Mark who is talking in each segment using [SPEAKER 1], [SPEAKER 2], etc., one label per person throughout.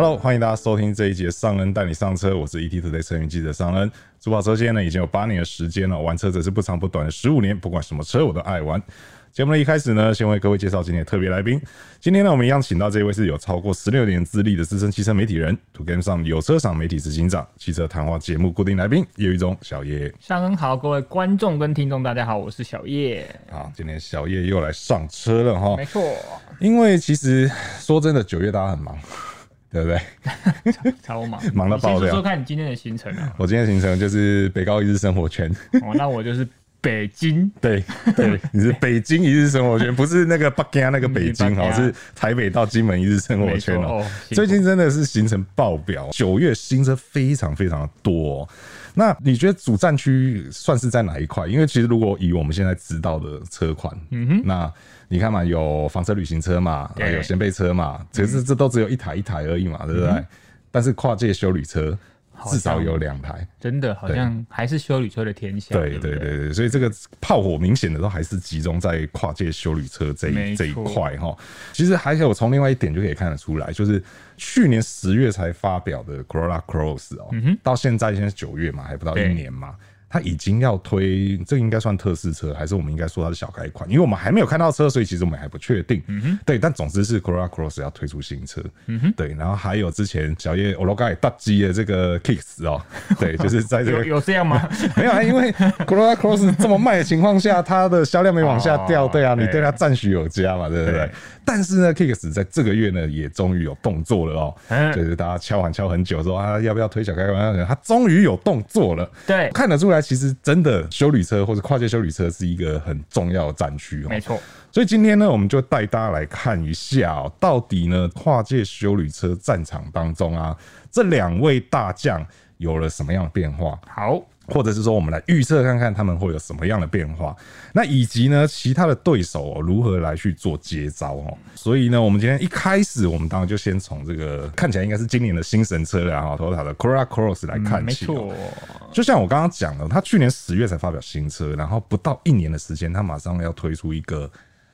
[SPEAKER 1] Hello，欢迎大家收听这一节尚恩带你上车，我是 ETtoday 车云记者尚恩。主跑车现在呢已经有八年的时间了，玩车则是不长不短的十五年，不管什么车我都爱玩。节目的一开始呢，先为各位介绍今天的特别来宾。今天呢，我们一样请到这位是有超过十六年资历的资深汽车媒体人，2GAME 上有车赏媒体执行长，汽车谈话节目固定来宾叶毓中小叶。
[SPEAKER 2] 尚恩好，各位观众跟听众大家好，我是小叶。
[SPEAKER 1] 好，今天小叶又来上车了哈。
[SPEAKER 2] 没错，
[SPEAKER 1] 因为其实说真的，九月大家很忙，对不对？
[SPEAKER 2] 超忙，
[SPEAKER 1] 忙到爆掉。
[SPEAKER 2] 说说看你今天的行程啊。
[SPEAKER 1] 我今天的行程就是北高一日生活圈。
[SPEAKER 2] 哦，那我就是。北京，
[SPEAKER 1] 对对，你是北京一日生活圈，不是那个北京那个北京哦，是台北到金门一日生活圈哦。最近真的是行程爆表，九月新车非常非常的多哦。那你觉得主战区算是在哪一块？因为其实如果以我们现在知道的车款，嗯哼，那你看嘛，有房车旅行车嘛，有掀背车嘛，其实这都只有一台一台而已嘛，对不对？但是跨界修旅车。至少有两台，
[SPEAKER 2] 真的好像还是修旅车的天下。
[SPEAKER 1] 对对对对，所以这个炮火明显的都还是集中在跨界修旅车这一这一块哈。其实还有从另外一点就可以看得出来，就是去年十月才发表的 Corolla Cross 哦，到现在现在九月嘛，还不到一年嘛。它已经要推，这个应该算特试车，还是我们应该说它是小改款？因为我们还没有看到车，所以其实我们还不确定。嗯哼，对，但总之是 Corolla Cross 要推出新车。嗯哼，对，然后还有之前小叶欧罗盖大机的这个 Kicks 哦，对，就是在这个
[SPEAKER 2] 有这样吗？
[SPEAKER 1] 没有啊，因为 Corolla Cross 这么卖的情况下，它的销量没往下掉，对啊，你对它赞许有加嘛，对不对？但是呢，Kicks 在这个月呢也终于有动作了哦，就是大家敲碗敲很久说啊，要不要推小改款？它终于有动作了，对，看得出来。其实真的修旅车或者跨界修旅车是一个很重要的战区，
[SPEAKER 2] 没错。
[SPEAKER 1] 所以今天呢，我们就带大家来看一下，到底呢跨界修旅车战场当中啊，这两位大将有了什么样的变化？
[SPEAKER 2] 好。
[SPEAKER 1] 或者是说，我们来预测看看他们会有什么样的变化，那以及呢，其他的对手如何来去做接招哦。所以呢，我们今天一开始，我们当然就先从这个看起来应该是今年的新神车了哈，Toyota 的 Corolla Cross 来看起。没错，就像我刚刚讲的，他去年十月才发表新车，然后不到一年的时间，他马上要推出一个。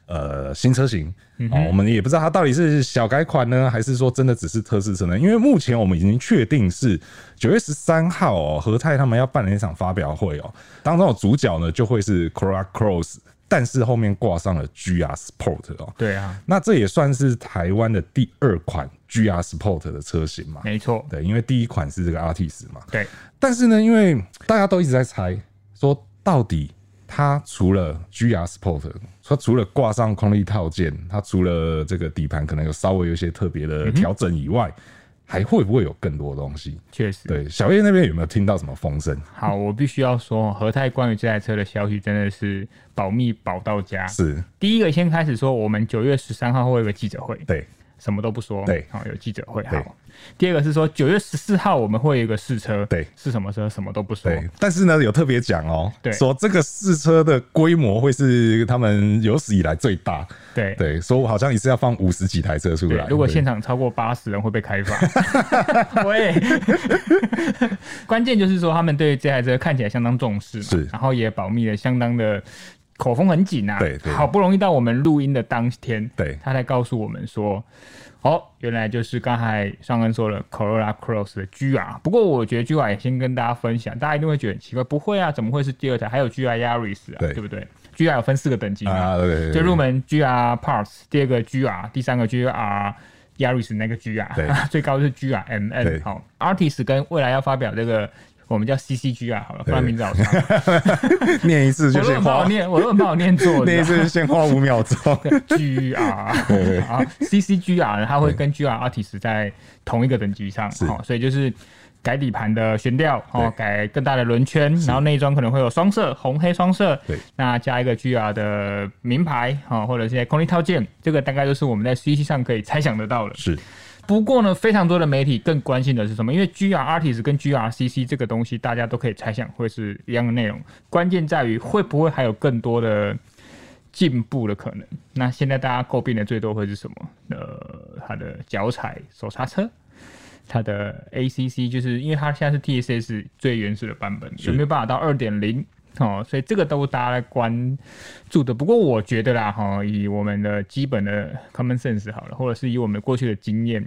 [SPEAKER 1] 呃，新车型哦，我们也不知道它到底是小改款呢，还是说真的只是测试车呢？因为目前我们已经确定是九月十三号哦，和泰他们要办的一场发表会哦，当中的主角呢就会是 Corolla Cross，但是后面挂上了 GR Sport 哦。
[SPEAKER 2] 对啊，
[SPEAKER 1] 那这也算是台湾的第二款 GR Sport 的车型嘛？
[SPEAKER 2] 没错，
[SPEAKER 1] 对，因为第一款是这个 Altis 嘛。
[SPEAKER 2] 对，
[SPEAKER 1] 但是呢，因为大家都一直在猜，说到底。它除了 GR Sport，它除了挂上空力套件，它除了这个底盘可能有稍微有一些特别的调整以外，嗯、还会不会有更多东西？
[SPEAKER 2] 确实，
[SPEAKER 1] 对，小叶那边有没有听到什么风声？
[SPEAKER 2] 好，我必须要说，和泰关于这台车的消息真的是保密保到家。
[SPEAKER 1] 是，第
[SPEAKER 2] 一个先开始说，我们九月十三号会有个记者会。
[SPEAKER 1] 对。
[SPEAKER 2] 什么都不说，
[SPEAKER 1] 对，
[SPEAKER 2] 好，有记者会，好。第二个是说九月十四号我们会有一个试车，
[SPEAKER 1] 对，
[SPEAKER 2] 是什么车？什么都不说，
[SPEAKER 1] 对。但是呢，有特别讲哦，对，说这个试车的规模会是他们有史以来最大，
[SPEAKER 2] 对
[SPEAKER 1] 对，说好像也是要放五十几台车出来，
[SPEAKER 2] 如果现场超过八十人会被开罚。喂，关键就是说他们对这台车看起来相当重视，是，然后也保密的相当的。口风很紧啊，对，对，好不容易到我们录音的当天，对，他才告诉我们说，哦，原来就是刚才上恩说了 Corolla Cross 的 GR，不过我觉得 GR 也先跟大家分享，大家一定会觉得很奇怪，不会啊，怎么会是第二台？还有 GR Yaris 啊，对，对不对？GR 有分四个等级嘛，对，对，对，就入门 GR Parts，第二个 GR，第三个 GR Yaris 那个 GR，最高是 GR MN，好，Artist 跟未来要发表这个。我们叫 CCG 啊，好了，不然名字好长，
[SPEAKER 1] 念一次就先花，
[SPEAKER 2] 我念，我都很不好念错，
[SPEAKER 1] 念一次先花五秒钟。
[SPEAKER 2] G R，对对。啊，CCGR，它会跟 G R artist 在同一个等级上，好，所以就是改底盘的悬吊，哦，改更大的轮圈，然后内装可能会有双色，红黑双色，对，那加一个 G R 的名牌，哦，或者一些空力套件，这个大概就是我们在 CC 上可以猜想得到的，是。不过呢，非常多的媒体更关心的是什么？因为 GR Artis 跟 GR CC 这个东西，大家都可以猜想会是一样的内容。关键在于会不会还有更多的进步的可能？那现在大家诟病的最多会是什么？呃，它的脚踩手刹车，它的 ACC，就是因为它现在是 TSS 最原始的版本，有没有办法到二点零？哦，所以这个都大家来关注的。不过我觉得啦，哈，以我们的基本的 common sense 好了，或者是以我们过去的经验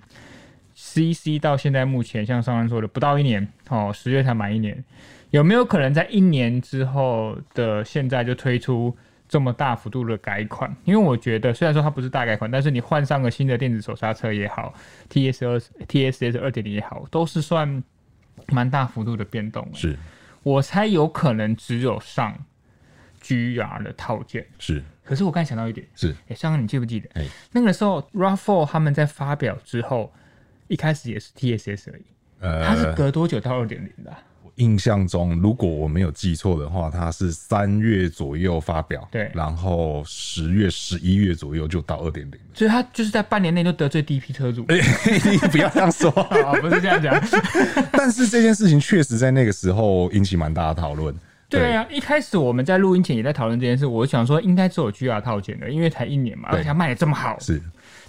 [SPEAKER 2] CC 到现在目前，像上安说的，不到一年哦，十月才满一年，有没有可能在一年之后的现在就推出这么大幅度的改款？因为我觉得，虽然说它不是大改款，但是你换上个新的电子手刹车也好，TS 二 TSS 二点零也好，都是算蛮大幅度的变动。
[SPEAKER 1] 是，
[SPEAKER 2] 我猜有可能只有上 GR 的套件。
[SPEAKER 1] 是。
[SPEAKER 2] 可是我刚才想到一点，
[SPEAKER 1] 是，
[SPEAKER 2] 哎、欸，香港你记不记得？
[SPEAKER 1] 哎、欸，
[SPEAKER 2] 那个时候 RAV4 他们在发表之后，一开始也是 TSS 而已，呃，它是隔多久到二点零的？
[SPEAKER 1] 我印象中，如果我没有记错的话，它是三月左右发表，
[SPEAKER 2] 对，
[SPEAKER 1] 然后十月、十一月左右就到二点零，
[SPEAKER 2] 所以它就是在半年内就得罪第一批车主。
[SPEAKER 1] 哎、欸，你不要这样说，
[SPEAKER 2] 不是这样讲。
[SPEAKER 1] 但是这件事情确实在那个时候引起蛮大的讨论。
[SPEAKER 2] 对啊，一开始我们在录音前也在讨论这件事。我想说，应该只有 GR 套件的，因为才一年嘛，而且它卖的这么好。
[SPEAKER 1] 是，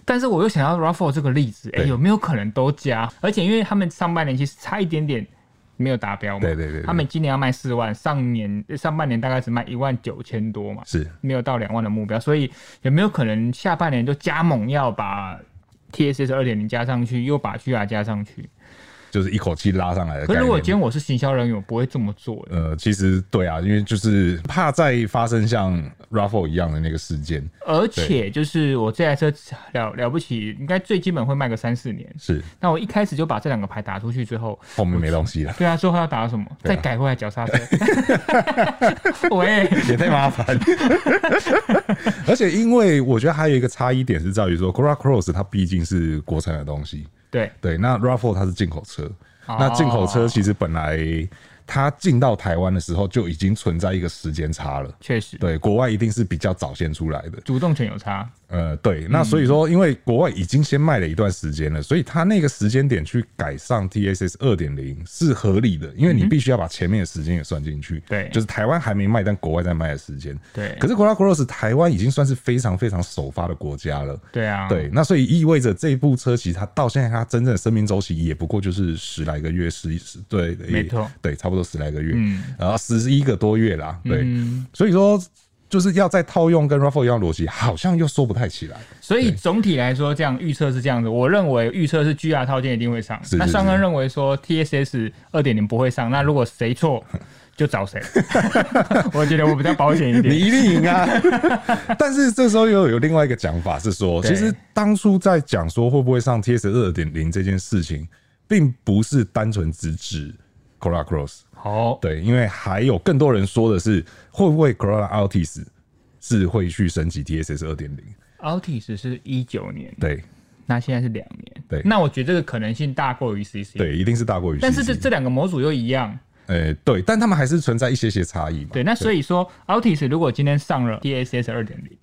[SPEAKER 2] 但是我又想要 Raffle 这个例子，哎、欸，有没有可能都加？而且因为他们上半年其实差一点点没有达标嘛，
[SPEAKER 1] 对对对，对，
[SPEAKER 2] 他们今年要卖四万，上年上半年大概只卖一万九千多嘛，
[SPEAKER 1] 是。
[SPEAKER 2] 没有到两万的目标，所以有没有可能下半年就加猛要把 TSS 二点零加上去，又把 GR 加上去？
[SPEAKER 1] 就是一口气拉上来的。
[SPEAKER 2] 可是如果今天我是行销人员，我不会这么做。
[SPEAKER 1] 呃，其实对啊，因为就是怕再发生像 Raffle 一样的那个事件。
[SPEAKER 2] 而且就是我这台车了了不起，应该最基本会卖个三四年。
[SPEAKER 1] 是。那
[SPEAKER 2] 我一开始就把这两个牌打出去之后，
[SPEAKER 1] 后面没东西了。
[SPEAKER 2] 对啊，之后要打什么？再改回来脚刹车。喂，
[SPEAKER 1] 也太麻烦。而且因为我觉得还有一个差异点是在于说，Corolla Cross 它毕竟是国产的东西。
[SPEAKER 2] 对
[SPEAKER 1] 对，那 RAV4 它是进口车，哦，那进口车其实本来。它进到台湾的时候就已经存在一个时间差了，
[SPEAKER 2] 确实，
[SPEAKER 1] 对，国外一定是比较早先出来的，
[SPEAKER 2] 主动权有差。
[SPEAKER 1] 呃，对，那所以说，因为国外已经先卖了一段时间了，所以它那个时间点去改上 TSS 二点零是合理的，因为你必须要把前面的时间也算进去。对，就是台湾还没卖，但国外在卖的时间。
[SPEAKER 2] 对，
[SPEAKER 1] 可是 Corolla Cross 台湾已经算是非常非常首发的国家了。
[SPEAKER 2] 对啊，
[SPEAKER 1] 对，那所以意味着这部车其实它到现在它真正的生命周期也不过就是十来个月，十十对，
[SPEAKER 2] 没错，
[SPEAKER 1] 对，差不多十来个月。
[SPEAKER 2] 嗯。
[SPEAKER 1] 然后十一个多月啦，对，
[SPEAKER 2] 嗯、
[SPEAKER 1] 所以说就是要再套用跟 RAV4 一样逻辑，好像又说不太起来。
[SPEAKER 2] 所以总体来说，这样预测是这样子。我认为预测是 GR 套件一定会上。是是是，那上恩认为说 TSS 二点零不会上。那如果谁错，就找谁。我觉得我比较保险一点。
[SPEAKER 1] 你一定赢啊！但是这时候又有另外一个讲法是说，其实当初在讲说会不会上 TSS 二点零这件事情，并不是单纯只指 Corolla Cross。
[SPEAKER 2] 好，
[SPEAKER 1] 对，因为还有更多人说的是，会不会 Corolla Altis 是会去升级 TSS 二点零
[SPEAKER 2] ？Altis 是一九年，
[SPEAKER 1] 对，
[SPEAKER 2] 那现在是两年，
[SPEAKER 1] 对，
[SPEAKER 2] 那我觉得这个可能性大过于 CC，
[SPEAKER 1] 对，一定是大过于。
[SPEAKER 2] 但是这这两个模组又一样，
[SPEAKER 1] 诶，对，但他们还是存在一些些差异嘛。
[SPEAKER 2] 对，那所以说 Altis 如果今天上了 TSS 二点零，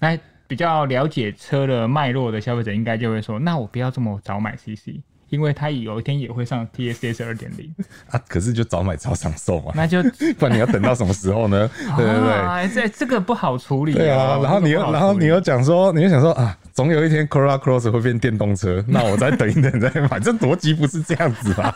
[SPEAKER 2] 那比较了解车的脉络的消费者应该就会说，那我不要这么早买 CC。因为他有一天也会上 TSS 二点零
[SPEAKER 1] 啊，可是就早买早享受嘛，
[SPEAKER 2] 那就
[SPEAKER 1] 不然你要等到什么时候呢？对 对对，
[SPEAKER 2] 哎，这这个不好处理。
[SPEAKER 1] 对啊，然后你又然后你又讲说，你又想说啊。总有一天，Corolla Cross 会变电动车，那我再等一等再买。这逻辑不是这样子吧？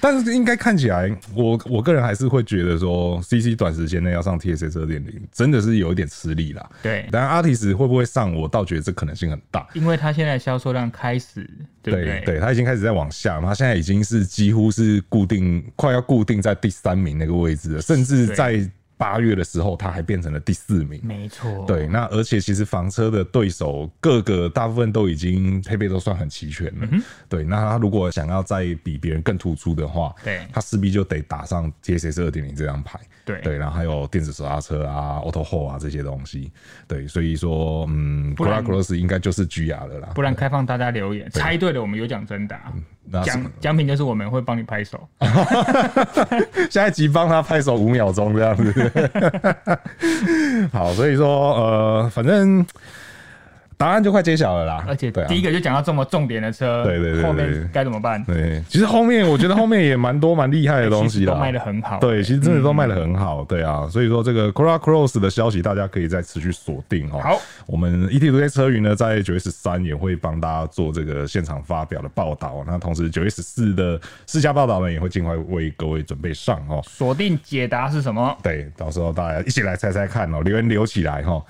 [SPEAKER 1] 但是应该看起来，我我个人还是会觉得说，CC 短时间内要上 TSS 二点零，真的是有一点吃力啦。
[SPEAKER 2] 对，
[SPEAKER 1] 但 Artis 会不会上，我倒觉得这可能性很大，
[SPEAKER 2] 因为它现在销售量开始，对对，
[SPEAKER 1] 对，对，它已经开始在往下，他现在已经是几乎是固定，快要固定在第三名那个位置了，甚至在。八月的时候，它还变成了第四名。
[SPEAKER 2] 没错，
[SPEAKER 1] 对，那而且其实房车的对手各个大部分都已经配备都算很齐全了。嗯。对，那他如果想要再比别人更突出的话，
[SPEAKER 2] 对，他
[SPEAKER 1] 势必就得打上 TSS 二点零这张牌。
[SPEAKER 2] 对
[SPEAKER 1] 对，然后还有电子手刹车啊、Auto Hold 啊这些东西。对，所以说，嗯，Corolla Cross 应该就是 GR 了啦。
[SPEAKER 2] 不然开放大家留言，猜对了我们有奖征答。奖奖品就是我们会帮你拍手，
[SPEAKER 1] 下一集帮他拍手五秒钟这样子。好，所以说呃，反正。答案就快揭晓了啦，
[SPEAKER 2] 而且第一个就讲到这么重点的车，
[SPEAKER 1] 对对对，
[SPEAKER 2] 后面该怎么办？
[SPEAKER 1] 对，其实后面我觉得后面也蛮多蛮厉害的东西啦，
[SPEAKER 2] 都卖的很好。
[SPEAKER 1] 对，其实真的都卖的很好，对啊，所以说这个 Corolla Cross 的消息大家可以再持续锁定哦。
[SPEAKER 2] 好，
[SPEAKER 1] 我们 ETtoday 车云呢在九月十三也会帮大家做这个现场发表的报道，那同时九月十四的试驾报道呢也会尽快为各位准备上哦。
[SPEAKER 2] 锁定解答是什么？
[SPEAKER 1] 对，到时候大家一起来猜猜看哦，留言留起来哈。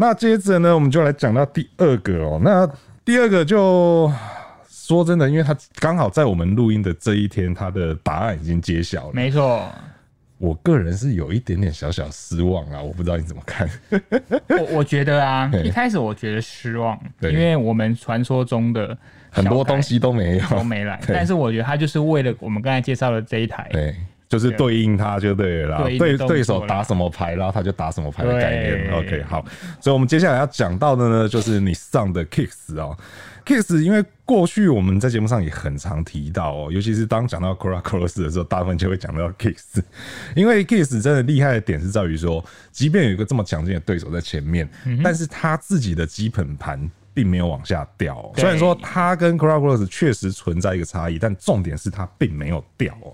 [SPEAKER 1] 那接着呢，我们就来讲到第二个哦。那第二个就说真的，因为他刚好在我们录音的这一天，他的答案已经揭晓了。
[SPEAKER 2] 没错，
[SPEAKER 1] 我个人是有一点点小小失望啊，我不知道你怎么看。
[SPEAKER 2] 我我觉得啊，一开始我觉得失望，因为我们传说中的
[SPEAKER 1] 很多东西都没有
[SPEAKER 2] 都没来，但是我觉得他就是为了我们刚才介绍的这一台。
[SPEAKER 1] 对。就是对应他就对了啦，对对手打什么牌，然后他就打什么牌的概念。OK，好，所以我们接下来要讲到的呢，就是你上的 Kicks 哦，Kicks，因为过去我们在节目上也很常提到哦，尤其是当讲到 Cora Cross 的时候，大部分就会讲到 Kicks，因为 Kicks 真的厉害的点是在于说，即便有一个这么强劲的对手在前面，但是他自己的基本盘并没有往下掉。虽然说他跟 Cora Cross 确实存在一个差异，但重点是他并没有掉哦。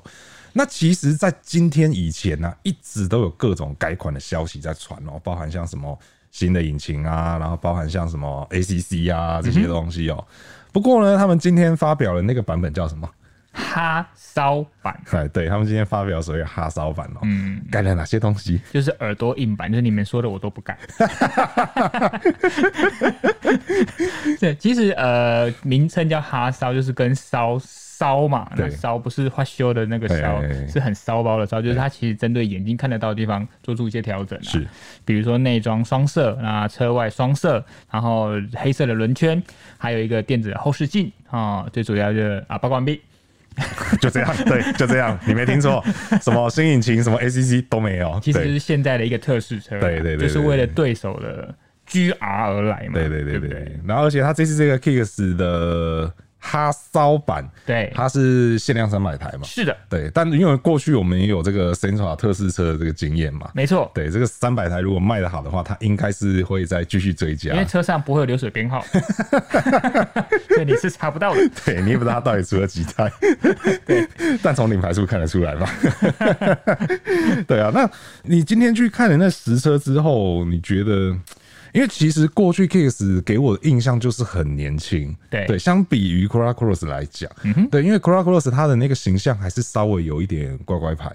[SPEAKER 1] 那其实，在今天以前呢、啊，一直都有各种改款的消息在传哦，包含像什么新的引擎啊，然后包含像什么 ACC 啊这些东西哦。不过呢，他们今天发表了那个版本叫什么？
[SPEAKER 2] 哈骚版。
[SPEAKER 1] 哎，对，他们今天发表所谓哈骚版哦。嗯，改了哪些东西？
[SPEAKER 2] 就是耳朵硬版，就是你们说的我都不改。对，其实呃，名称叫哈骚，就是跟骚。骚嘛，那骚不是花修的那个骚，是很骚包的骚，就是它其实针对眼睛看得到的地方做出一些调整。是，比如说内装双色，那车外双色，然后黑色的轮圈，还有一个电子后视镜啊，最主要就是啊，报关闭，
[SPEAKER 1] 就这样，对，就这样，你没听错，什么新引擎，什么 ACC 都没有，
[SPEAKER 2] 其实是现在的一个测试车，对对对，就是为了对手的 GR 而来嘛，
[SPEAKER 1] 对对对？对，然后而且它这次这个 Kicks 的。哈骚版，对，它是限量三百台嘛？
[SPEAKER 2] 是的，
[SPEAKER 1] 对。但因为过去我们也有这个 Sentra 特试车的这个经验嘛，
[SPEAKER 2] 没错。
[SPEAKER 1] 对，这个三百台如果卖得好的话，它应该是会再继续追加，
[SPEAKER 2] 因为车上不会有流水编号，所以你是查不到的。
[SPEAKER 1] 对，你也不知道它到底出了几台，对。但从领牌数看得出来嘛？对啊，那你今天去看了那实车之后，你觉得？因为其实过去 Kicks 给我的印象就是很年轻，对对，相比于 Corolla Cross 来讲，嗯，对，因为 Corolla Cross 他的那个形象还是稍微有一点乖乖牌。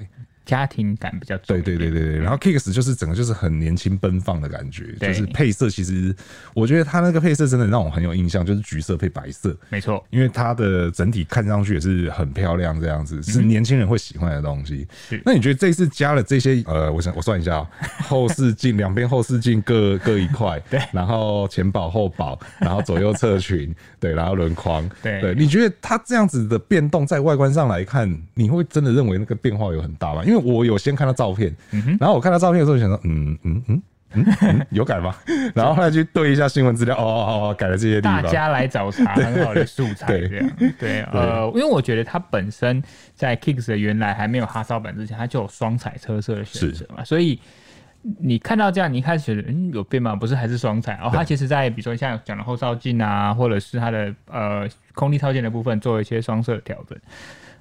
[SPEAKER 2] 家庭感比较重，
[SPEAKER 1] 对对对对对。然后 Kicks 就是整个就是很年轻奔放的感觉，就是配色其实我觉得它那个配色真的让我很有印象，就是橘色配白色，没错。因为它的整体看上去也是很漂亮，这样子是年轻人会喜欢的东西。是。那你觉得这一次加了这些呃，我想我算一下啊，后视镜两边后视镜各各一块，对。然后前保后保，然后左右侧裙，对，然后轮框，对对。你觉得它这样子的变动在外观上来看，你会真的认为那个变化有很大吗？因为我有先看到照片，然后我看到照片的时候，想说，嗯嗯嗯嗯，嗯，有改吗？然后后来去对一下新闻资料，哦哦哦，改了这些地方。
[SPEAKER 2] 大家来找茬，很好的素材，这样对。呃，因为我觉得它本身在 Kicks 的原来还没有哈烧版之前，它就有双彩车色的选择嘛，所以你看到这样，你一开始觉得嗯有变吗？不是，还是双彩。然后它其实在比如说像讲的后照镜啊，或者是它的呃空力套件的部分，做一些双色的调整。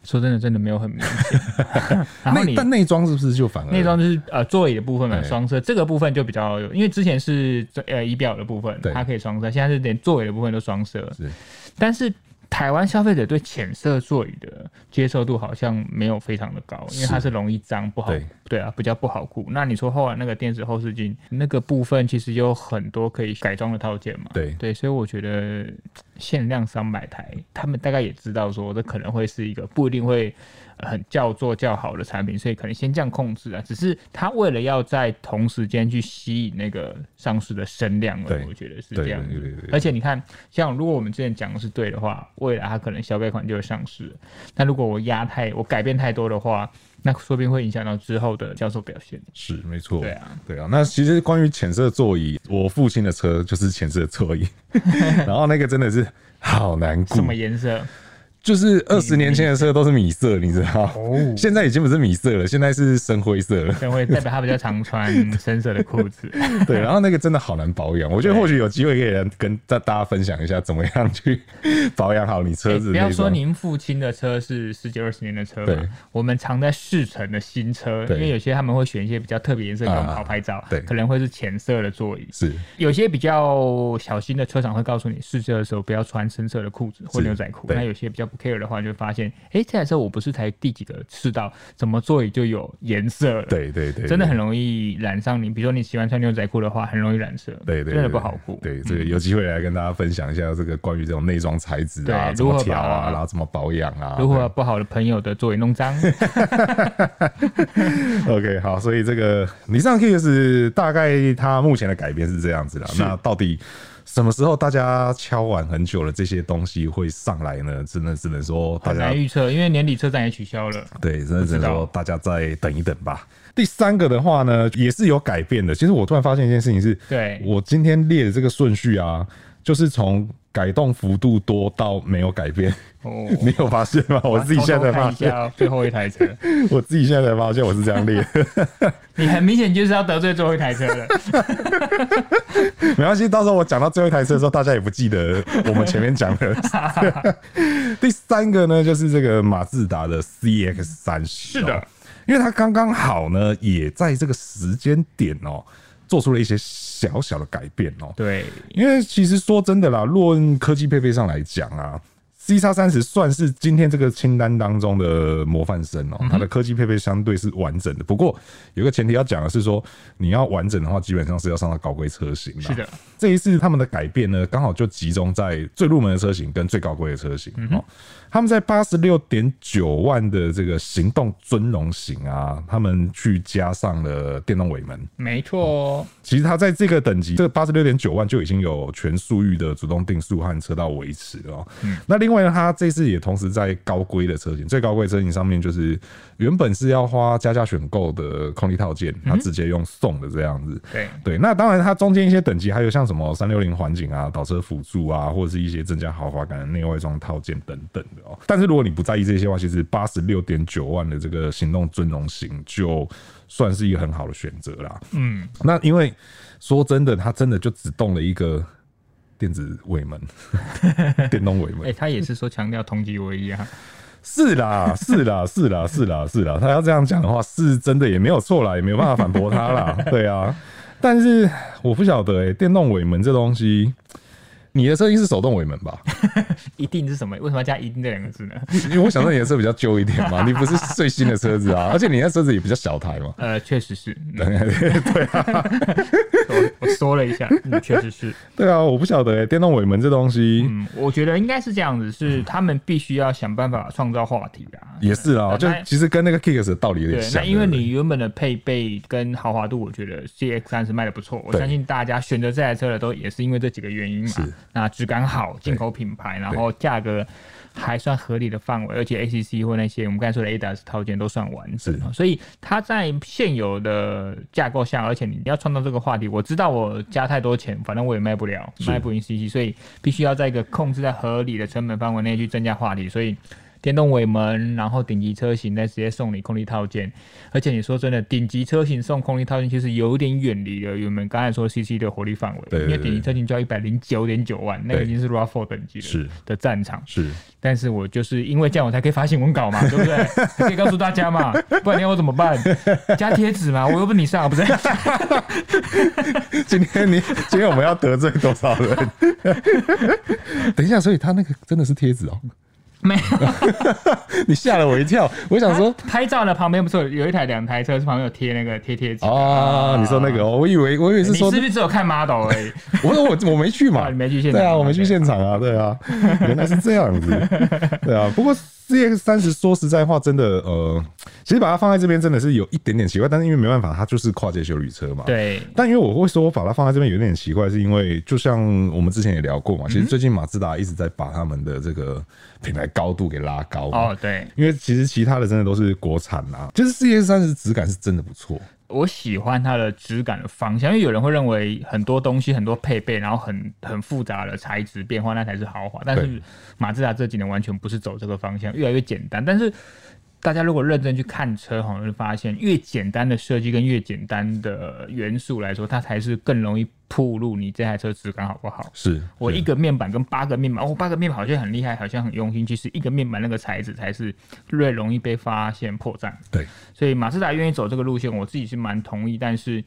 [SPEAKER 2] 说真的，真的没有很明显。然后你
[SPEAKER 1] 但内装是不是就反而
[SPEAKER 2] 内装就是呃座椅的部分嘛，双色这个部分就比较有，因为之前是呃仪表的部分它可以双色，现在是连座椅的部分都双色。是，但是。台湾消费者对浅色座椅的接受度好像没有非常的高，因为它是容易脏不好，对，对啊，比较不好顾。那你说后来那个电子后视镜那个部分，其实有很多可以改装的套件嘛？对对，所以我觉得限量三百台，他们大概也知道说这可能会是一个不一定会。很叫做较好的产品，所以可能先这样控制啊。只是他为了要在同时间去吸引那个上市的声量了，我觉得是这样子。而且你看，像如果我们之前讲的是对的话，未来它可能消费款就会上市。那如果我压太，我改变太多的话，那说不定会影响到之后的销售表现。
[SPEAKER 1] 是没错，对啊，对啊。那其实关于浅色座椅，我父亲的车就是浅色座椅，然后那个真的是好难过。
[SPEAKER 2] 什么颜色？
[SPEAKER 1] 就是二十年前的车都是米色，你知道？哦，现在已经不是米色了，现在是深灰色了。
[SPEAKER 2] 深灰代表他比较常穿 深色的裤子。
[SPEAKER 1] 对，然后那个真的好难保养，我觉得或许有机会可以跟大大家分享一下，怎么样去保养好你车子。
[SPEAKER 2] 不要说您父亲的车是十几二十年的车，对，我们常在试乘的新车，因为有些他们会选一些比较特别颜色给我们好拍照，对，可能会是浅色的座椅。是，有些比较小心的车厂会告诉你试车的时候不要穿深色的裤子或牛仔裤，那有些比较。不 care 的话，就会发现，哎、欸，这台车我不是才第几个试到，怎么座椅就有颜色了？
[SPEAKER 1] 对对对，
[SPEAKER 2] 真的很容易染上你。比如说你喜欢穿牛仔裤的话，很容易染色。
[SPEAKER 1] 对对，
[SPEAKER 2] 真的不好顾。
[SPEAKER 1] 对，这个有机会来跟大家分享一下这个关于这种内装材质啊，怎么调啊，然后怎么保养啊，
[SPEAKER 2] 如何不好的朋友的座椅弄脏。
[SPEAKER 1] OK，好，所以这个尼桑 Kicks 大概它目前的改变是这样子的。那到底什么时候大家敲完很久了这些东西会上来呢？真的只能说大家
[SPEAKER 2] 难预测，因为年底车展也取消了。
[SPEAKER 1] 对，真的只能说大家再等一等吧。第三个的话呢，也是有改变的。其实我突然发现一件事情是，
[SPEAKER 2] 对
[SPEAKER 1] 我今天列的这个顺序啊，就是从。改动幅度多到没有改变，哦，你有发现吗？我自己现在才发现，
[SPEAKER 2] 最后一台车，
[SPEAKER 1] 我自己现在才发现我是这样列。
[SPEAKER 2] 你很明显就是要得罪最后一台车的。
[SPEAKER 1] 没关系，到时候我讲到最后一台车的时候，大家也不记得我们前面讲的。第三个呢，就是这个马自达的 CX 三十，是的，因为它刚刚好呢，也在这个时间点哦。做出了一些小小的改变哦。
[SPEAKER 2] 对，
[SPEAKER 1] 因为其实说真的啦，论科技配备上来讲啊。C 叉三十算是今天这个清单当中的模范生哦，它的科技配备相对是完整的。不过有个前提要讲的是说，你要完整的话，基本上是要上到高规车型。
[SPEAKER 2] 是的，
[SPEAKER 1] 这一次他们的改变呢，刚好就集中在最入门的车型跟最高规的车型哦。他们在八十六点九万的这个行动尊荣型啊，他们去加上了电动尾门。
[SPEAKER 2] 没错哦，
[SPEAKER 1] 其实它在这个等级，这个八十六点九万就已经有全速域的主动定速和车道维持了。嗯，那另外。呢它这次也同时在高规的车型，最高规车型上面，就是原本是要花加价选购的空力套件，它直接用送的这样子。
[SPEAKER 2] 对
[SPEAKER 1] 对，那当然它中间一些等级还有像什么三六零环境啊、倒车辅助啊，或者是一些增加豪华感的内外装套件等等的哦。但是如果你不在意这些的话，其实八十六点九万的这个行动尊荣型就算是一个很好的选择啦。嗯，那因为说真的，它真的就只动了一个。电子尾门，电动尾门。
[SPEAKER 2] 哎，他也是说强调同级唯一啊。
[SPEAKER 1] 是啦，是啦，是啦，是啦，是啦。他要这样讲的话，是真的也没有错啦，也没有办法反驳他啦。对啊，但是我不晓得哎、欸，电动尾门这东西。你的车应是手动尾门吧？
[SPEAKER 2] 一定是什么？为什么要加“一定”这两个字呢？
[SPEAKER 1] 因为我想说你的车比较旧一点嘛，你不是最新的车子啊，而且你那车子也比较小台嘛。
[SPEAKER 2] 呃，确实是。
[SPEAKER 1] 对 对啊，
[SPEAKER 2] 我我说了一下，嗯，确实是。
[SPEAKER 1] 对啊，我不晓得电动尾门这东西，
[SPEAKER 2] 嗯，我觉得应该是这样子，是他们必须要想办法创造话题啊。
[SPEAKER 1] 也是啊，就其实跟那个 Kicks 的道理有点像。
[SPEAKER 2] 那因为你原本的配备跟豪华度，我觉得 CX 三十卖的不错，我相信大家选择这台车的都也是因为这几个原因嘛。是。那质感好，进口品牌，然后价格还算合理的范围，而且 ACC 或那些我们刚才说的 ADAS 套件都算完整，所以它在现有的架构下，而且你要创造这个话题，我知道我加太多钱，反正我也卖不了，卖不赢 CC，所以必须要在一个控制在合理的成本范围内去增加话题，所以。电动尾门，然后顶级车型再直接送你空力套件，而且你说真的，顶级车型送空力套件其实有点远离了我们刚才说 CC 的火力范围，因为顶级车型就要一百零九点九万，那个已经是 RAV4 等级了的战场。是，但是我就是因为这样，我才可以发新闻稿嘛，对不对？可以告诉大家嘛，不然你要我怎么办？加贴纸嘛，我又不是你上，不是？
[SPEAKER 1] 今天你今天我们要得罪多少人？等一下，所以他那个真的是贴纸哦。
[SPEAKER 2] 没有，
[SPEAKER 1] 你吓了我一跳。我想说，
[SPEAKER 2] 拍照的旁边不是有一台两台车，是旁边有贴那个贴贴纸
[SPEAKER 1] 啊？你说那个，我以为我以为是说，
[SPEAKER 2] 你是不是只有看 model 而已？
[SPEAKER 1] 我说我我没去嘛，
[SPEAKER 2] 你没去现场？
[SPEAKER 1] 对啊，我没去现场啊，对啊，原来是这样子，对啊。不过 CX 三十说实在话，真的呃，其实把它放在这边真的是有一点点奇怪，但是因为没办法，它就是跨界修旅车嘛。
[SPEAKER 2] 对。
[SPEAKER 1] 但因为我会说我把它放在这边有点奇怪，是因为就像我们之前也聊过嘛，其实最近马自达一直在把他们的这个品牌高度给拉高。
[SPEAKER 2] 哦，对。
[SPEAKER 1] 因为其实其他的真的都是国产啊，就是 CX 三十质感是真的不错。
[SPEAKER 2] 我喜欢它的质感的方向，因为有人会认为很多东西、很多配备，然后很很复杂的材质变化，那才是豪华。但是马自达这几年完全不是走这个方向，越来越简单。但是大家如果认真去看车，好像会发现越简单的设计跟越简单的元素来说，它才是更容易暴露你这台车质感好不好。
[SPEAKER 1] 是
[SPEAKER 2] 我一个面板跟八个面板，哦，八个面板好像很厉害，好像很用心，其实一个面板那个材质才是最容易被发现破绽。
[SPEAKER 1] 对，
[SPEAKER 2] 所以马自达愿意走这个路线，我自己是蛮同意，但是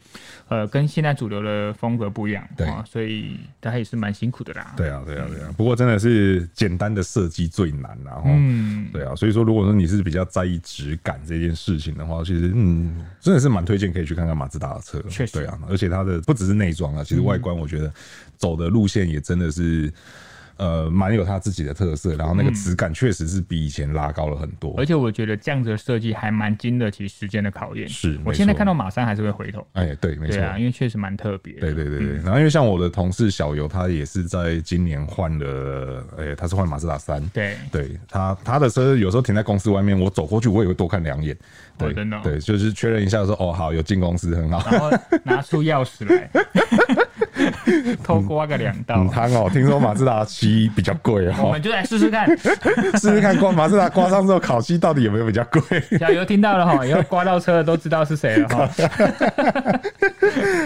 [SPEAKER 2] 呃，跟现在主流的风格不一样，
[SPEAKER 1] 对
[SPEAKER 2] 啊，所以大家也是蛮辛苦的啦。
[SPEAKER 1] 对啊，对啊，对啊。不过真的是简单的设计最难，然后
[SPEAKER 2] 嗯，
[SPEAKER 1] 对啊，所以说如果说你是比较在意质感这件事情的话，其实嗯，真的是蛮推荐可以去看看马自达的车。
[SPEAKER 2] 确实，
[SPEAKER 1] 对啊，而且它的不只是内装啊，其实外观我觉得走的路线也真的是。呃，蛮有它自己的特色，然后那个质感确实是比以前拉高了很多，
[SPEAKER 2] 嗯、而且我觉得这样子的设计还蛮经得起时间的考验。
[SPEAKER 1] 是，
[SPEAKER 2] 我现在看到马三还是会回头。
[SPEAKER 1] 哎，对，没
[SPEAKER 2] 错，啊，因为确实蛮特别。
[SPEAKER 1] 对对对对，然后因为像我的同事小游，他也是在今年换了，哎，他是换马自达三。
[SPEAKER 2] 对，
[SPEAKER 1] 对他他的车有时候停在公司外面，我走过去我也会多看两眼。对，
[SPEAKER 2] 真的。
[SPEAKER 1] 对，就是确认一下说，哦，好，有进公司很好。
[SPEAKER 2] 然后拿出钥匙来。偷刮个两道，
[SPEAKER 1] 他哦，听说马自达七比较贵哦，
[SPEAKER 2] 我们就来试试看，
[SPEAKER 1] 试试看刮马自达刮上之后烤漆到底有没有比较贵。
[SPEAKER 2] 小游听到了哈，以后刮到车的都知道是谁了哈。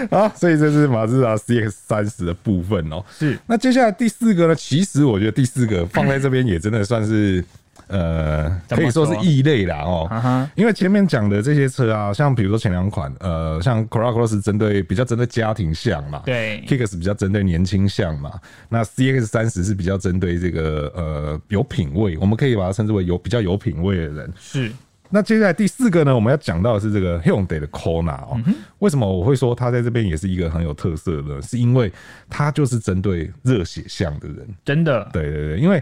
[SPEAKER 1] 好，所以这是马自达 CX 三十的部分哦。
[SPEAKER 2] 是，
[SPEAKER 1] 那接下来第四个呢？其实我觉得第四个放在这边也真的算是。呃，可以说是异类啦哦，
[SPEAKER 2] 啊、
[SPEAKER 1] 因为前面讲的这些车啊，像比如说前两款，呃，像 Corolla Cross 针对比较针对家庭向嘛，
[SPEAKER 2] 对
[SPEAKER 1] ，Kicks 比较针对年轻向嘛，那 CX 三十是比较针对这个呃有品味，我们可以把它称之为有比较有品味的人。
[SPEAKER 2] 是，
[SPEAKER 1] 那接下来第四个呢，我们要讲到的是这个 Hyundai 的 Kona 哦，嗯、为什么我会说它在这边也是一个很有特色的？是因为它就是针对热血向的人，
[SPEAKER 2] 真的，
[SPEAKER 1] 对对对，因为。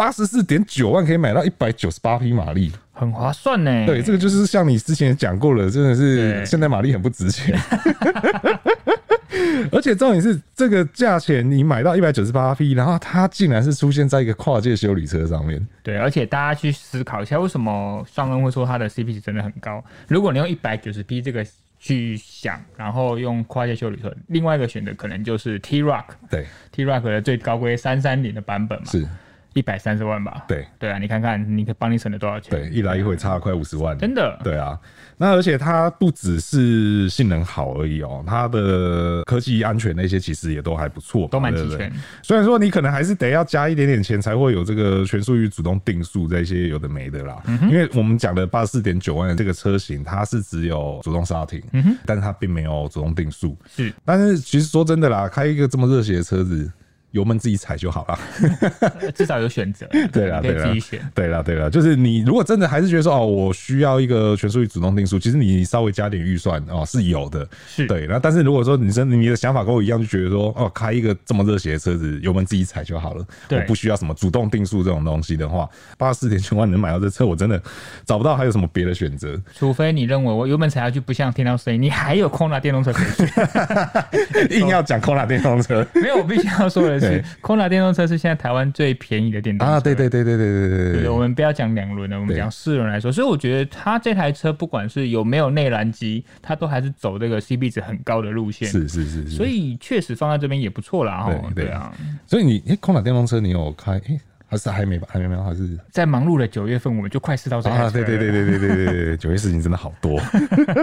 [SPEAKER 1] 八十四点九万可以买到一百九十八匹马力，
[SPEAKER 2] 很划算呢。
[SPEAKER 1] 对，这个就是像你之前讲过了，真的是现在马力很不值钱。而且重点是这个价钱，你买到一百九十八匹，然后它竟然是出现在一个跨界修理车上面。
[SPEAKER 2] 对，而且大家去思考一下，为什么上恩会说它的 CP 值真的很高？如果你用一百九十匹这个去想，然后用跨界修理车，另外一个选择可能就是 T
[SPEAKER 1] Rock，。
[SPEAKER 2] 对，T Rock 的最高规三三零的版本嘛。
[SPEAKER 1] 是。
[SPEAKER 2] 一百三十万吧，
[SPEAKER 1] 对
[SPEAKER 2] 对啊，你看看，你可以帮你省了多少钱？
[SPEAKER 1] 对，一来一回差了快五十万，
[SPEAKER 2] 真的。
[SPEAKER 1] 对啊，那而且它不只是性能好而已哦，它的科技安全那些其实也都还不错，
[SPEAKER 2] 都蛮齐全。
[SPEAKER 1] 虽然说你可能还是得要加一点点钱才会有这个全速域主动定速这些有的没的啦，嗯、因为我们讲的八十四点九万的这个车型，它是只有主动刹停，嗯哼，但是它并没有主动定速。
[SPEAKER 2] 是，
[SPEAKER 1] 但是其实说真的啦，开一个这么热血的车子。油门自己踩就好了，
[SPEAKER 2] 至少有选择。
[SPEAKER 1] 对了，对了，
[SPEAKER 2] 自己选。
[SPEAKER 1] 对了，对了，就是你如果真的还是觉得说哦，我需要一个全速域主动定速，其实你稍微加点预算哦是有的。
[SPEAKER 2] 是
[SPEAKER 1] 对。那但是如果说你真你的想法跟我一样，就觉得说哦，开一个这么热血的车子，油门自己踩就好了，我不需要什么主动定速这种东西的话，八十四点九万能买到这车，我真的找不到还有什么别的选择。
[SPEAKER 2] 除非你认为我油门踩下去不像听到声音，你还有 Kona 电动车可以选。
[SPEAKER 1] 硬要讲 Kona 电动车，
[SPEAKER 2] 没有，我必须要说的。是，Kona 电动车是现在台湾最便宜的电动车啊！
[SPEAKER 1] 对对对对对对对
[SPEAKER 2] 对，我们不要讲两轮了，我们讲四轮来说，所以我觉得它这台车不管是有没有内燃机，它都还是走这个 C B 值很高的路线。
[SPEAKER 1] 是是是，是，
[SPEAKER 2] 所以确实放在这边也不错啦。哈。对啊，
[SPEAKER 1] 所以你诶，Kona 电动车你有开？哎，还是还没吧？还没有？还是
[SPEAKER 2] 在忙碌的九月份，我们就快试到这啊！
[SPEAKER 1] 对对对对对对对，九月事情真的好多，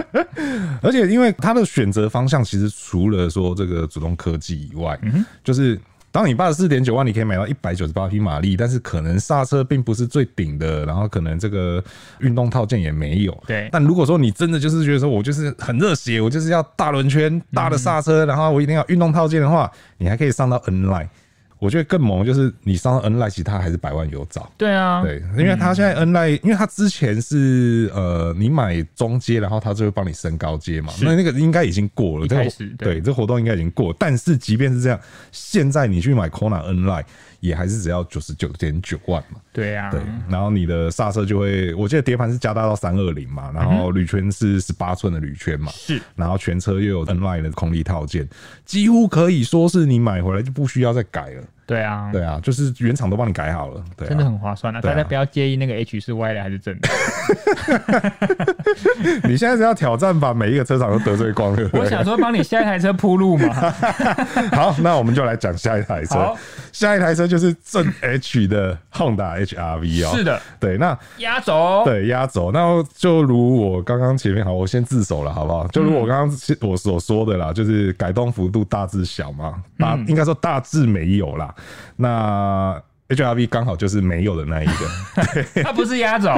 [SPEAKER 1] 而且因为它的选择方向其实除了说这个主动科技以外，嗯，就是。当你八十四点九万，你可以买到一百九十八匹马力，但是可能刹车并不是最顶的，然后可能这个运动套件也没有。
[SPEAKER 2] 对。
[SPEAKER 1] 但如果说你真的就是觉得说我就是很热血，我就是要大轮圈、大的刹车，然后我一定要运动套件的话，你还可以上到 N Line。我觉得更猛就是你上到 N Line，其实它还是百万有找。
[SPEAKER 2] 对啊，
[SPEAKER 1] 对，因为它现在 N Line，因为它之前是呃，你买中阶，然后它就会帮你升高阶嘛。那那个应该已经过了，
[SPEAKER 2] 开始
[SPEAKER 1] 对，对，这活动应该已经过。但是即便是这样，现在你去买 Kona N Line。也还是只要九十九点九万嘛，
[SPEAKER 2] 对呀，
[SPEAKER 1] 对，然后你的刹车就会，我记得碟盘是加大到三二零嘛，然后铝圈是十八寸的铝圈嘛，
[SPEAKER 2] 是，
[SPEAKER 1] 然后全车又有 N Line 的空力套件，几乎可以说是你买回来就不需要再改了。
[SPEAKER 2] 对啊，
[SPEAKER 1] 对啊，就是原厂都帮你改好了，对啊，
[SPEAKER 2] 真的很划算啊！大家不要介意那个 H 是歪的还是正的。
[SPEAKER 1] 你现在是要挑战把每一个车厂都得罪光了？
[SPEAKER 2] 我想说帮你下一台车铺路嘛。
[SPEAKER 1] 好，那我们就来讲下一台车。下一台车就是正 H 的 Honda HRV 哦。是的，对，那
[SPEAKER 2] 压轴，
[SPEAKER 1] 对压轴。那就如我刚刚前面好，我先自首了，好不好？就如我刚刚我所说的啦，就是改动幅度大致小嘛，大应该说大致没有啦。那 HRV 刚好就是没有的那一个，
[SPEAKER 2] 它不是压轴，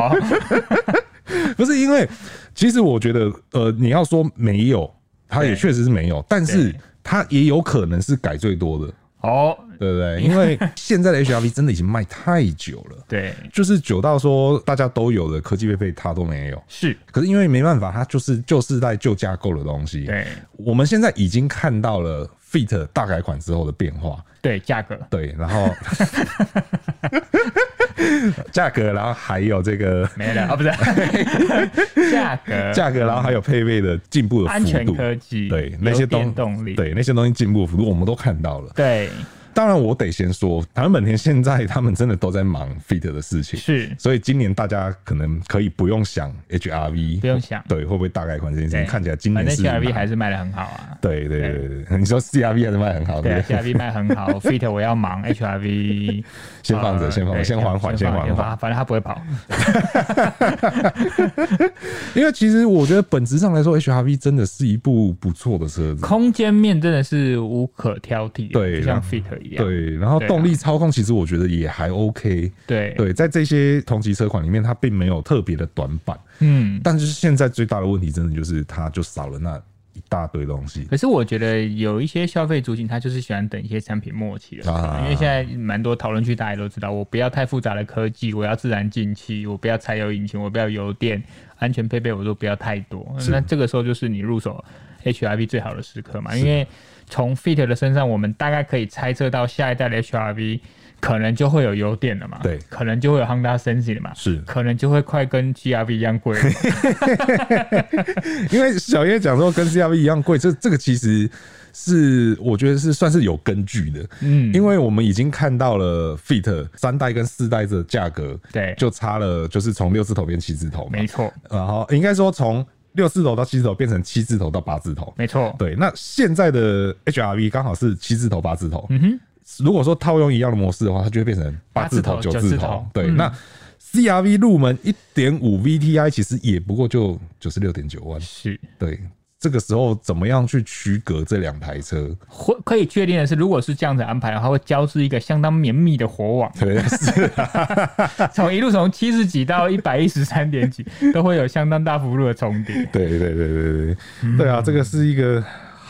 [SPEAKER 1] 不是因为其实我觉得呃，你要说没有，它也确实是没有，但是它也有可能是改最多的。哦，对不对？因为现在的 HRV 真的已经卖太久了，对，就是久到说大家都有的科技配备它都没有，是，可是因为没办法，它就是旧世代旧架构的东西，对，我们现在已经看到了 Fit 大改款之后的变化。
[SPEAKER 2] 对价格，
[SPEAKER 1] 对，然后 价格，然后还有这个
[SPEAKER 2] 没了啊，不是。价格，
[SPEAKER 1] 价格，然后还有配备的进步的幅度，
[SPEAKER 2] 安全科技，
[SPEAKER 1] 对那些东动力，对那些东西进步的幅度，我们都看到了，
[SPEAKER 2] 对。
[SPEAKER 1] 当然，我得先说，台湾本田现在他们真的都在忙 Fit 的事情，是，所以今年大家可能可以不用想 HRV，
[SPEAKER 2] 不用想，
[SPEAKER 1] 对，会不会大概款这件事情，看起来今年是
[SPEAKER 2] HRV 还是卖的很好啊，
[SPEAKER 1] 对对对对，你说 CRV 还是卖很好，
[SPEAKER 2] 对，CRV 卖很好，Fit 我要忙，HRV
[SPEAKER 1] 先放着，先放，先缓缓，先缓缓，
[SPEAKER 2] 反正他不会跑，
[SPEAKER 1] 因为其实我觉得本质上来说，HRV 真的是一部不错的车子，
[SPEAKER 2] 空间面真的是无可挑剔，对，像 Fit。
[SPEAKER 1] 对，然后动力操控其实我觉得也还 OK。对对，在这些同级车款里面，它并没有特别的短板。嗯，但是现在最大的问题，真的就是它就少了那一大堆东西。
[SPEAKER 2] 可是我觉得有一些消费族群，他就是喜欢等一些产品末期的，啊、因为现在蛮多讨论区，大家都知道，我不要太复杂的科技，我要自然进气，我不要柴油引擎，我不要油电，安全配备我都不要太多。那这个时候就是你入手 HRV 最好的时刻嘛，因为。从 Fit 的身上，我们大概可以猜测到下一代的 HRV 可能就会有优点了嘛？对，可能就会有 Honda Sensing 了嘛？是，可能就会快跟 GRV 一样贵。
[SPEAKER 1] 因为小叶讲说跟 GRV 一样贵，这这个其实是我觉得是算是有根据的。嗯，因为我们已经看到了 Fit 三代跟四代的价格，对，就差了，就是从六字头变七字头嘛。没错，然后应该说从。六字头到七字头变成七字头到八字头，没错。对，那现在的 HRV 刚好是七字头八字头。嗯哼，如果说套用一样的模式的话，它就会变成八字头九字头。对，那 CRV 入门一点五 VTI 其实也不过就九十六点九万。是，对。这个时候怎么样去区隔这两台车？
[SPEAKER 2] 会可以确定的是，如果是这样子安排的话，会交织一个相当绵密的火网。对，是、啊。从一路从七十几到一百一十三点几，都会有相当大幅度的重叠。
[SPEAKER 1] 对对对对对，对啊，这个是一个。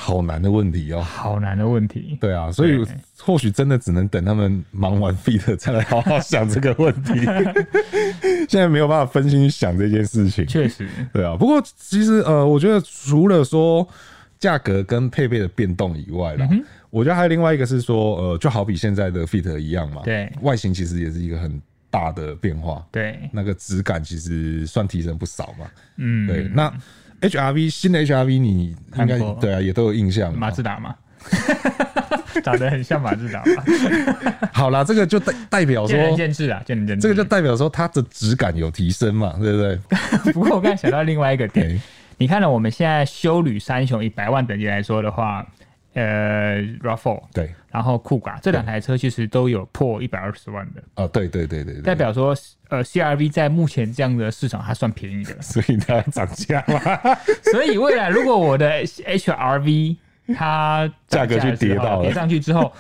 [SPEAKER 1] 好难的问题哦，
[SPEAKER 2] 好难的问题。
[SPEAKER 1] 对啊，所以或许真的只能等他们忙完 Fit 再来好好想这个问题。现在没有办法分心去想这件事情。
[SPEAKER 2] 确实，
[SPEAKER 1] 对啊。不过其实呃，我觉得除了说价格跟配备的变动以外啦，嗯、我觉得还有另外一个是说，呃，就好比现在的 Fit 一样嘛，对，外形其实也是一个很大的变化。对，那个质感其实算提升不少嘛。嗯，对，那。H R V 新的 H R V 你应该对啊，也都有印象。
[SPEAKER 2] 马自达嘛，长得很像马自达嘛。
[SPEAKER 1] 好啦，这个就代代表说见仁
[SPEAKER 2] 见智啊，见仁见智。
[SPEAKER 1] 这个就代表说它的质感有提升嘛，对不对？
[SPEAKER 2] 不过我刚才想到另外一个点，你看了我们现在修旅三雄以百万等级来说的话。呃，RAV4 对，然后酷卡这两台车其实都有破一百二十万的。
[SPEAKER 1] 哦，对对对对，
[SPEAKER 2] 代表说呃，CRV 在目前这样的市场还算便宜的，
[SPEAKER 1] 所以它涨价嘛。
[SPEAKER 2] 所以未来如果我的 HRV 它价格去跌到跌上去之后，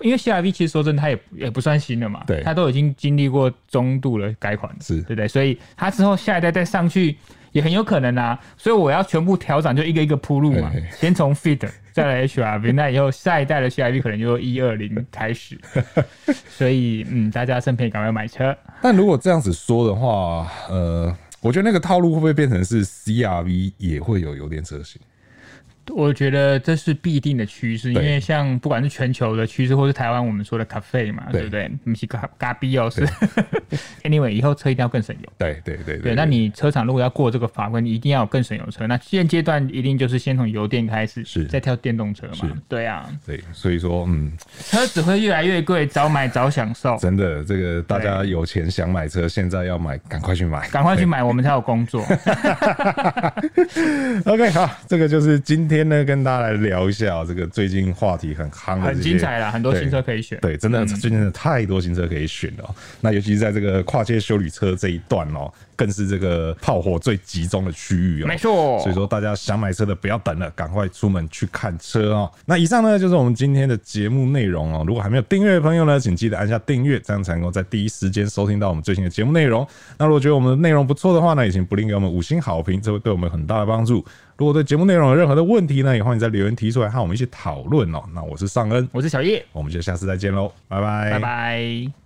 [SPEAKER 2] 因为 CRV 其实说真的它也也不算新的嘛，对，它都已经经历过中度的改款，是。对不对？所以它之后下一代再上去也很有可能啊。所以我要全部调整，就一个一个铺路嘛，先从 Fit。再来 HRV，那以后下一代的 CRV 可能就一二零开始，所以嗯，大家趁便宜赶快买车。
[SPEAKER 1] 但如果这样子说的话，呃，我觉得那个套路会不会变成是 CRV 也会有油电车型？
[SPEAKER 2] 我觉得这是必定的趋势，因为像不管是全球的趋势，或是台湾我们说的咖啡嘛，对不对？不是咖咖啡哦，是。Anyway，以后车一定要更省油。
[SPEAKER 1] 对对对
[SPEAKER 2] 对。那你车厂如果要过这个法规，你一定要有更省油车。那现阶段一定就是先从油电开始，是再跳电动车嘛？对啊。
[SPEAKER 1] 对，所以说，嗯，
[SPEAKER 2] 车子会越来越贵，早买早享受。
[SPEAKER 1] 真的，这个大家有钱想买车，现在要买，赶快去买，
[SPEAKER 2] 赶快去买，我们才有工作。
[SPEAKER 1] OK，好，这个就是今天呢，跟大家来聊一下这个最近话题很夯的，
[SPEAKER 2] 很精彩啦，很多新车可以选。
[SPEAKER 1] 对，真的，最近真的太多新车可以选了。嗯、那尤其是在这个跨界修理车这一段哦，更是这个炮火最集中的区域哦。
[SPEAKER 2] 没错，
[SPEAKER 1] 所以说大家想买车的不要等了，赶快出门去看车哦。那以上呢，就是我们今天的节目内容哦。如果还没有订阅的朋友呢，请记得按下订阅，这样才能够在第一时间收听到我们最新的节目内容。那如果觉得我们的内容不错的话呢，也请不吝给我们五星好评，这会对我们很大的帮助。如果对节目内容有任何的问题呢，也欢迎在留言提出来，和我们一起讨论哦。那我是尚恩，
[SPEAKER 2] 我是小叶，
[SPEAKER 1] 我们就下次再见喽，拜拜，
[SPEAKER 2] 拜拜。